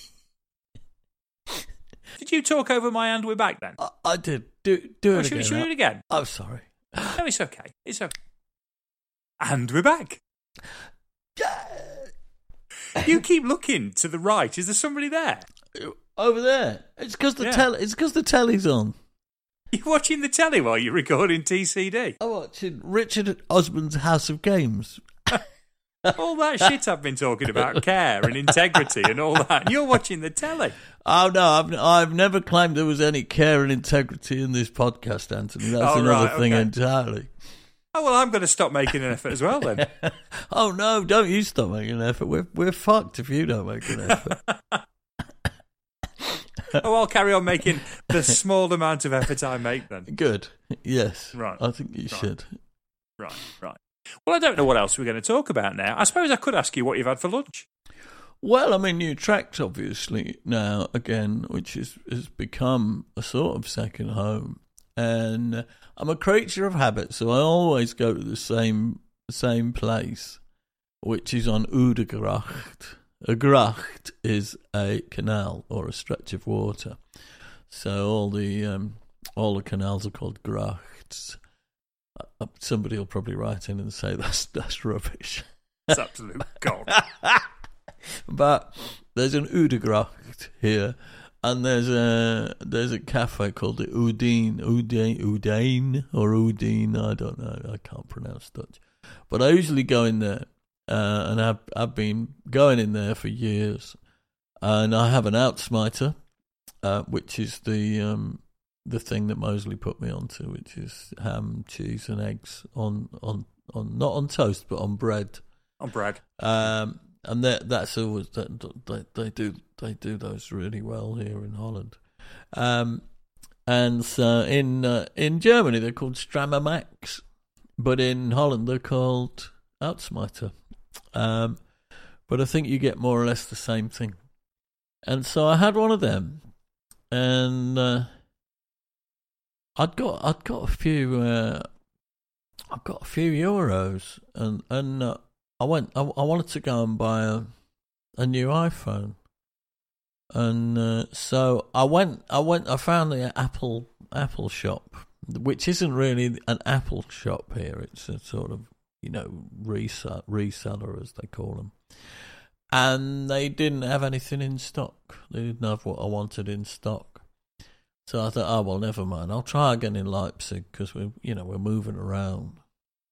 did you talk over my and we're back then? I, I did. Do, do Oh, it should, again. should we do it again? I'm sorry. No, it's okay. It's okay. And we're back. You keep looking to the right. Is there somebody there? Over there. It's because the Yeah. It's because the telly's on. You're watching the telly while you're recording TCD. I'm watching Richard Osman's House of Games. All that shit I've been talking about, care and integrity and all that. You're watching the telly. Oh no, I've I've never claimed there was any care and integrity in this podcast, Anthony. That's Oh, another right, thing okay. entirely. Oh well, I'm going to stop making an effort as well then. Oh no, don't you stop making an effort. We're we're fucked if you don't make an effort. oh, I'll carry on making the small amount of effort I make then. Good. Yes. Right. I think you Right. should. Right, right. Well, I don't know what else we're going to talk about now. I suppose I could ask you what you've had for lunch. Well, I mean, Utrecht obviously now again, which is, has become a sort of second home. And I'm a creature of habit, so I always go to the same same place, which is on Oudegracht. A gracht is a canal or a stretch of water. So all the um, all the canals are called grachts. Somebody will probably write in and say that's that's rubbish. It's absolute gold. but there's an Oudegracht here, and there's a there's a cafe called the Udine, Udine, Udine or Udine. I don't know. I can't pronounce Dutch, but I usually go in there, uh, and I've I've been going in there for years, and I have an uitsmijter, uh, which is the um, the thing that Mosley put me onto, which is ham, cheese, and eggs on on on not on toast but on bread. On Brad. Um, and that that's always that they, they do they do those really well here in Holland. Um, and so in uh, in Germany they're called Strammer Max, but in Holland they're called Uitsmijter. Um, but I think you get more or less the same thing. And so I had one of them, and uh, I'd got I'd got a few uh, I've got a few euros, and and uh, I went. I, I wanted to go and buy a a new iPhone, and uh, so I went. I went. I found the Apple Apple shop, which isn't really an Apple shop here. It's a sort of you know resell, reseller as they call them, and they didn't have anything in stock. They didn't have what I wanted in stock. So I thought, oh well, never mind. I'll try again in Leipzig because we, you know, we're moving around.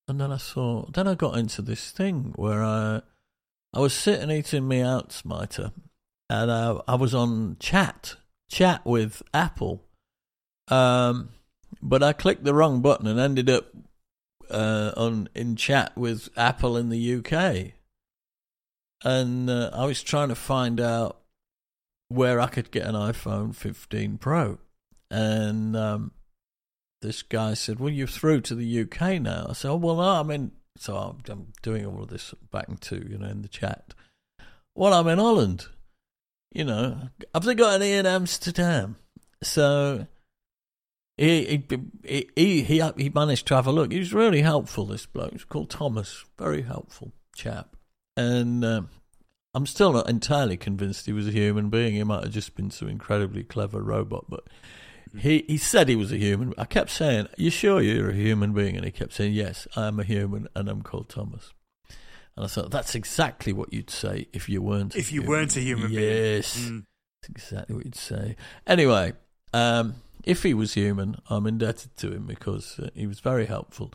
And then I saw, then I got into this thing where I, I was sitting eating me out, Smiter, and I, I was on chat, chat with Apple. Um, but I clicked the wrong button and ended up uh, on in chat with Apple in the UK. And uh, I was trying to find out where I could get an iPhone 15 Pro. And um, this guy said, "Well, you're through to the UK now." I said, "Oh, well, no, I'm in." So I'm, doing all of this back to you know in the chat. Well, I'm in Holland. You know, have they got any in Amsterdam? So he he he he, he managed to have a look. He was really helpful. This bloke, he's called Thomas, very helpful chap. And um, I'm still not entirely convinced he was a human being. He might have just been some incredibly clever robot, but he he said he was a human. I kept saying, "You sure you're a human being?" And he kept saying, "Yes, I am a human, and I'm called Thomas." And I thought that's exactly what you'd say if you weren't. If you human. weren't a human being. yes, Mm. that's exactly what you'd say. Anyway, um, if he was human, I'm indebted to him because uh, he was very helpful,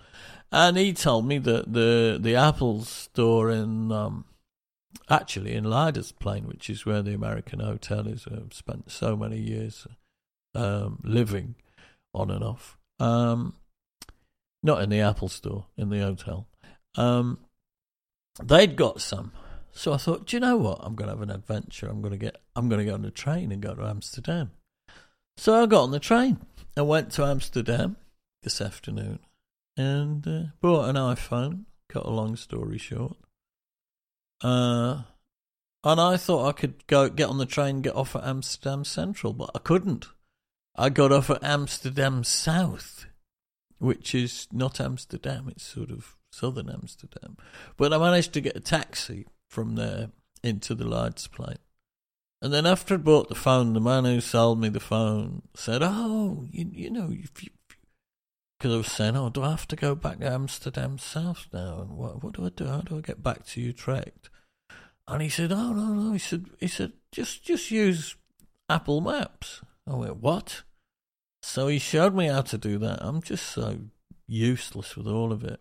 and he told me that the the Apple store in um, actually in Leidseplein, which is where the American hotel is, I've spent so many years um, living on and off. Um, not in the Apple store, in the hotel. Um, they'd got some. So I thought, do you know what? I'm going to have an adventure. I'm going to get. I'm going to get on a train and go to Amsterdam. So I got on the train and went to Amsterdam this afternoon and uh, bought an iPhone. Cut a long story short. Uh, and I thought I could go get on the train, get off at Amsterdam Central, but I couldn't. I got off at Amsterdam South, which is not Amsterdam; it's sort of southern Amsterdam. But I managed to get a taxi from there into the Leidseplein. And then after I bought the phone, the man who sold me the phone said, "Oh, you, you know, if you." Because I was saying, "Oh, do I have to go back to Amsterdam South now? And what, what do I do? How do I get back to Utrecht?" And he said, "Oh no, no." He said, "He said just just use Apple Maps." I went, "What?" So he showed me how to do that. I'm just so useless with all of it,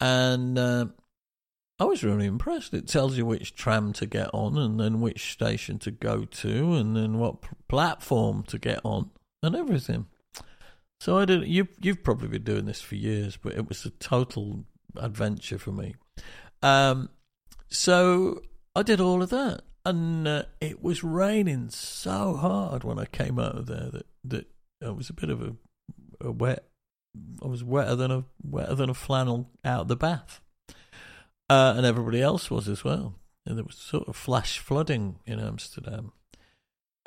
and uh, I was really impressed. It tells you which tram to get on, and then which station to go to, and then what p- platform to get on, and everything. So I did. You you've probably been doing this for years, but it was a total adventure for me. Um, so I did all of that, and uh, it was raining so hard when I came out of there that that it was a bit of a, a wet. I was wetter than a wetter than a flannel out of the bath, uh, and everybody else was as well. And there was sort of flash flooding in Amsterdam.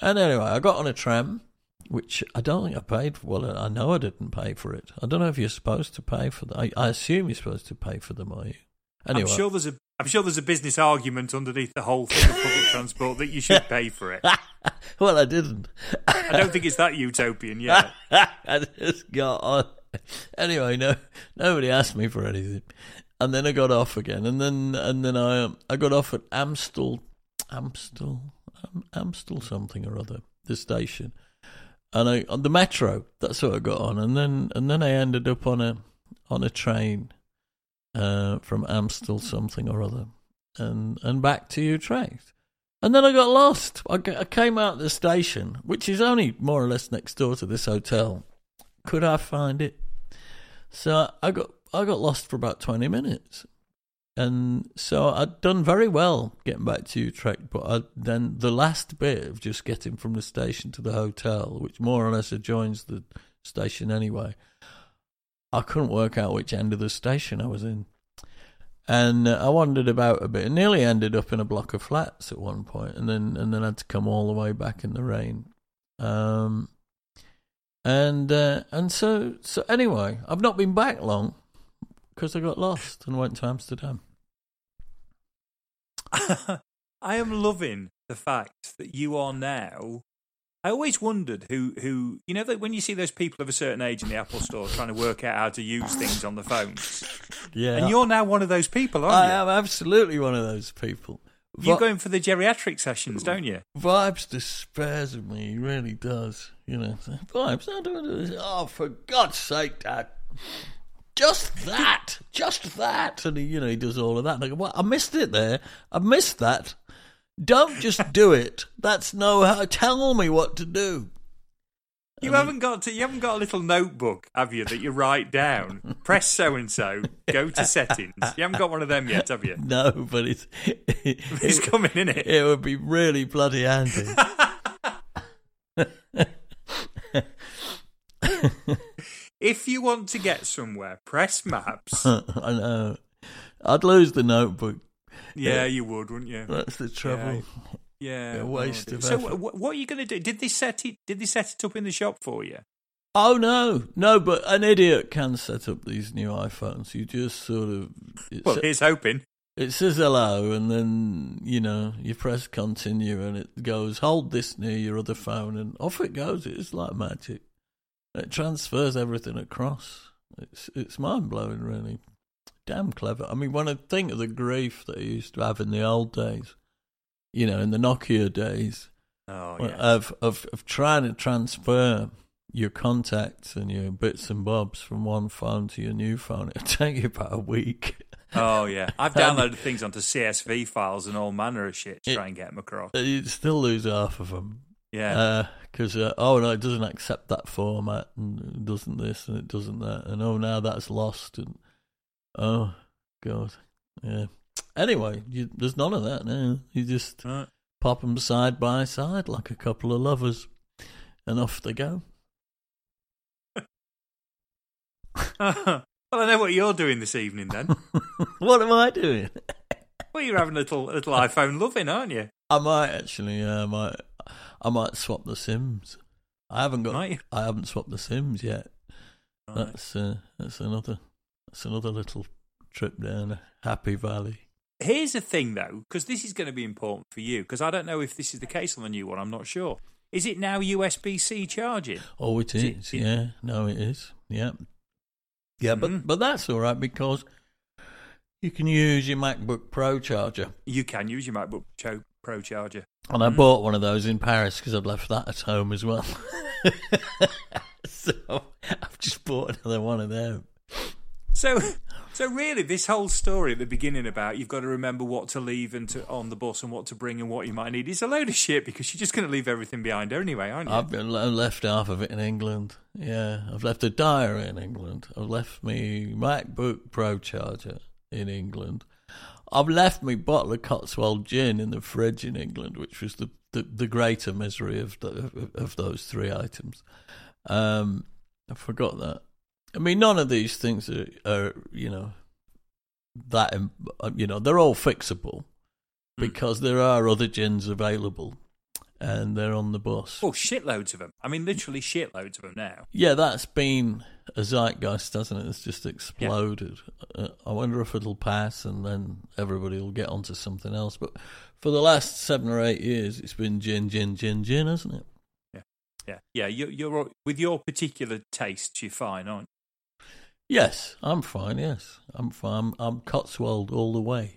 And anyway, I got on a tram, which I don't think I paid for. Well, I know I didn't pay for it. I don't know if you're supposed to pay for them. I, I assume you're supposed to pay for them, are you? Anyway, I'm sure there's a I'm sure there's a business argument underneath the whole thing of public transport that you should pay for it. well, I didn't. I don't think it's that utopian yet. I just got on. Anyway, no, nobody asked me for anything, and then I got off again, and then and then I um, I got off at Amstel, Amstel, Am, Amstel something or other, the station, and I on the metro. That's what I got on, and then and then I ended up on a on a train uh, from Amstel something or other, and and back to Utrecht. And then I got lost. I, I came out the station, which is only more or less next door to this hotel. Could I find it? So I got I got lost for about twenty minutes, and so I'd done very well getting back to Utrecht. But I, then the last bit of just getting from the station to the hotel, which more or less adjoins the station anyway, I couldn't work out which end of the station I was in. And uh, I wandered about a bit and nearly ended up in a block of flats at one point and then and then had to come all the way back in the rain. Um and uh, and so so anyway, I've not been back long because I got lost and went to Amsterdam. I am loving the fact that you are now. I always wondered who, who you know, that when you see those people of a certain age in the Apple Store trying to work out how to use things on the phones, Yeah. and you're now one of those people, I aren't you? I am absolutely one of those people. You're going for the geriatric sessions, don't you? Vibes despairs of me, he really does. You know, Vibes, how do I do this? Oh, for God's sake, Dad. Just that, just that. And he, you know, he does all of that. And I go, well, I missed it there. I missed that. Don't just do it. That's no how. Tell me what to do. You haven't got to. You haven't got a little notebook, have you, that you write down? Press so and so. Go to settings. You haven't got one of them yet, have you? No, but it's It's coming in it. it would be really bloody handy. If you want to get somewhere, press maps. I know. I'd lose the notebook. Yeah, you would, wouldn't you? That's the trouble. Yeah, A waste of So, effort. what are you going to do? Did they set it? Did they set it up in the shop for you? Oh no, no, but an idiot can set up these new iPhones. You just sort of Well, sa- here's hoping. it says hello, and then you know you press continue, and it goes hold this near your other phone, and off it goes. It's like magic. It transfers everything across. It's it's mind blowing, really. Damn clever. I mean, when I think of the grief that I used to have in the old days, you know, in the Nokia days, Oh yeah. of of of trying to transfer your contacts and your bits and bobs from one phone to your new phone, it'll take you about a week. oh yeah. I've downloaded things onto CSV files and all manner of shit to It- try and get them across. You'd still lose half of them. Yeah. Because, uh, oh no, it doesn't accept that format, and it doesn't this, and it doesn't that, and oh, now that's lost, and oh, God. Yeah. Anyway, you, there's none of that now. You just right. pop them side by side like a couple of lovers, and off they go. well, I know what you're doing this evening then. what am I doing? well, you're having a little a little iPhone loving, aren't you? I might actually, uh, I might, I might swap the Sims. I haven't got, I haven't swapped the Sims yet. Right. That's uh, that's another that's another little trip down a happy valley. Here's the thing, though, because this is going to be important for you, because I don't know if this is the case on the new one. I'm not sure. Is it now USB C charging? Oh, it Is is. it- yeah, no, it is. Yeah, yeah, Mhm. but but that's all right because you can use your MacBook Pro charger. You can use your MacBook Pro, Pro charger. And I Mhm. bought one of those in Paris because I'd left that at home as well. so I've just bought another one of them. So, so really, this whole story at the beginning about you've got to remember what to leave and to on the bus and what to bring and what you might need is a load of shit because you're just going to leave everything behind anyway, aren't you? I've been left half of it in England. Yeah, I've left a diary in England. I've left me MacBook Pro charger in England. I've left me bottle of Cotswold gin in the fridge in England, which was the, the, the greater misery of, the, of of those three items. Um, I forgot that. I mean, none of these things are, are you know, that you know they're all fixable Hmm. because there are other gins available, and they're on the bus. oh, shitloads of them. I mean, literally shitloads of them now. Yeah, that's been a zeitgeist, hasn't it? It's just exploded. Uh, I wonder if it'll pass and then everybody will get onto something else. But for the last seven or eight years, it's been gin, gin, gin, gin, hasn't it? Yeah, yeah. You're, you're with your particular tastes, you're fine, aren't Yes, I'm fine. Yes, I'm fine. I'm, I'm Cotswold all the way.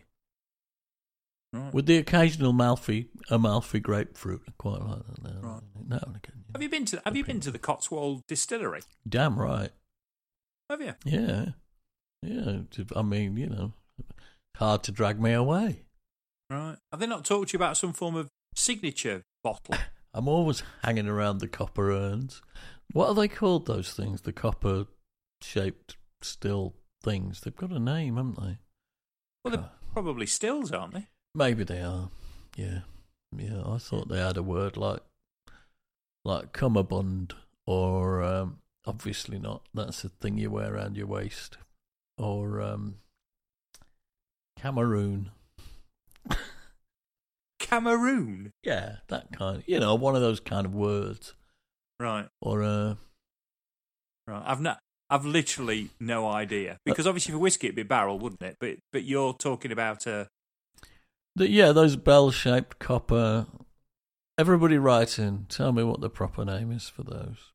Right. with the occasional Malfy, Amalfi grapefruit. I quite like that now, Right. now and again. Have you been to Have you been to the Cotswold Distillery? Damn right. Have you? Yeah, yeah. I mean, you know, hard to drag me away. Right. Have they not talked to you about some form of signature bottle? I'm always hanging around the copper urns. What are they called, those things? The copper shaped still things. They've got a name, haven't they? Well, they're probably stills, aren't they? Maybe they are. Yeah. Yeah, I thought they had a word like like cummerbund or um obviously not. That's the thing you wear around your waist. Or um Cameroon. Cameroon. Yeah, that kind you know, one of those kind of words. Right. Or uh Right. I've not. I've literally no idea uh, because obviously for whiskey it'd be barrel, wouldn't it? But but you're talking about a The, yeah, those bell-shaped copper. Everybody write in. Tell me what the proper name is for those.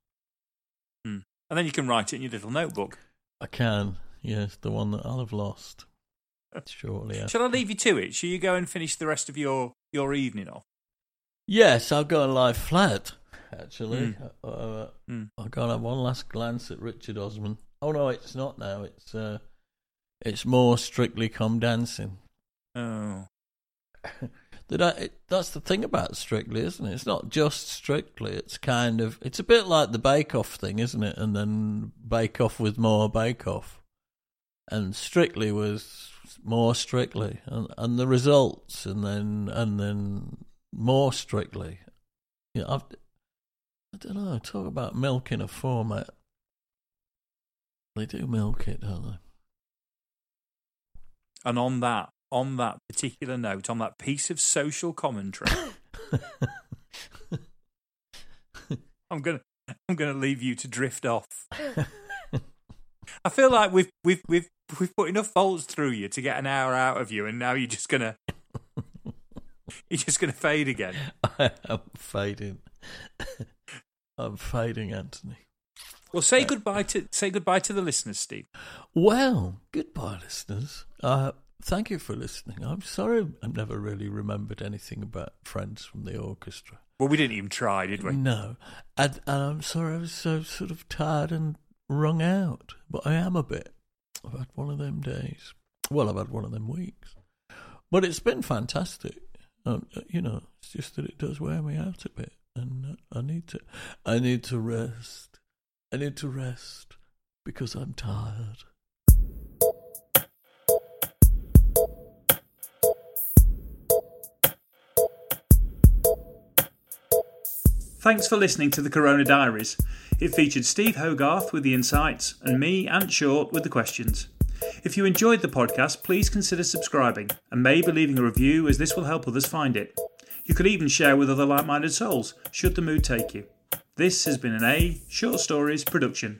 Hmm. and then you can write it in your little notebook. I can. Yes, the one that I'll have lost shortly. Shall I leave you to it? Shall you go and finish the rest of your your evening off? Yes, I'll go and lie flat. Actually, uh, Mm. I'll go and have one last glance at Richard Osman. Oh no, it's not now. It's uh, it's more strictly come dancing. Oh, that I, it, that's the thing about Strictly, isn't it? It's not just Strictly. It's kind of it's a bit like the Bake Off thing, isn't it? And then Bake Off with more Bake Off, and Strictly was more Strictly, and and the results, and then and then more Strictly. Yeah, I've, I don't know. Talk about milking a format. They do milk it, don't they? and on that on that particular note, on that piece of social commentary, I'm gonna I'm gonna leave you to drift off. I feel like we've we've we've we've put enough volts through you to get an hour out of you, and now you're just gonna you're just gonna fade again. I am fading. I'm fading, Anthony. Well, say goodbye to say goodbye to the listeners, Steve. Well, goodbye, listeners. Uh, thank you for listening. I'm sorry I've never really remembered anything about friends from the orchestra. Well, we didn't even try, did we? No. And, and I'm sorry I was so sort of tired and wrung out. But I am a bit. I've had one of them days. Well, I've had one of them weeks. But it's been fantastic. Um, you know, it's just that it does wear me out a bit. And I need to, I need to rest. I need to rest because I'm tired. Thanks for listening to the Corona Diaries. It featured Steve Hogarth with the insights and me, Ant Short, with the questions. If you enjoyed the podcast, please consider subscribing and maybe leaving a review as this will help others find it. You could even share with other like minded souls, should the mood take you. This has been an A Short Stories production.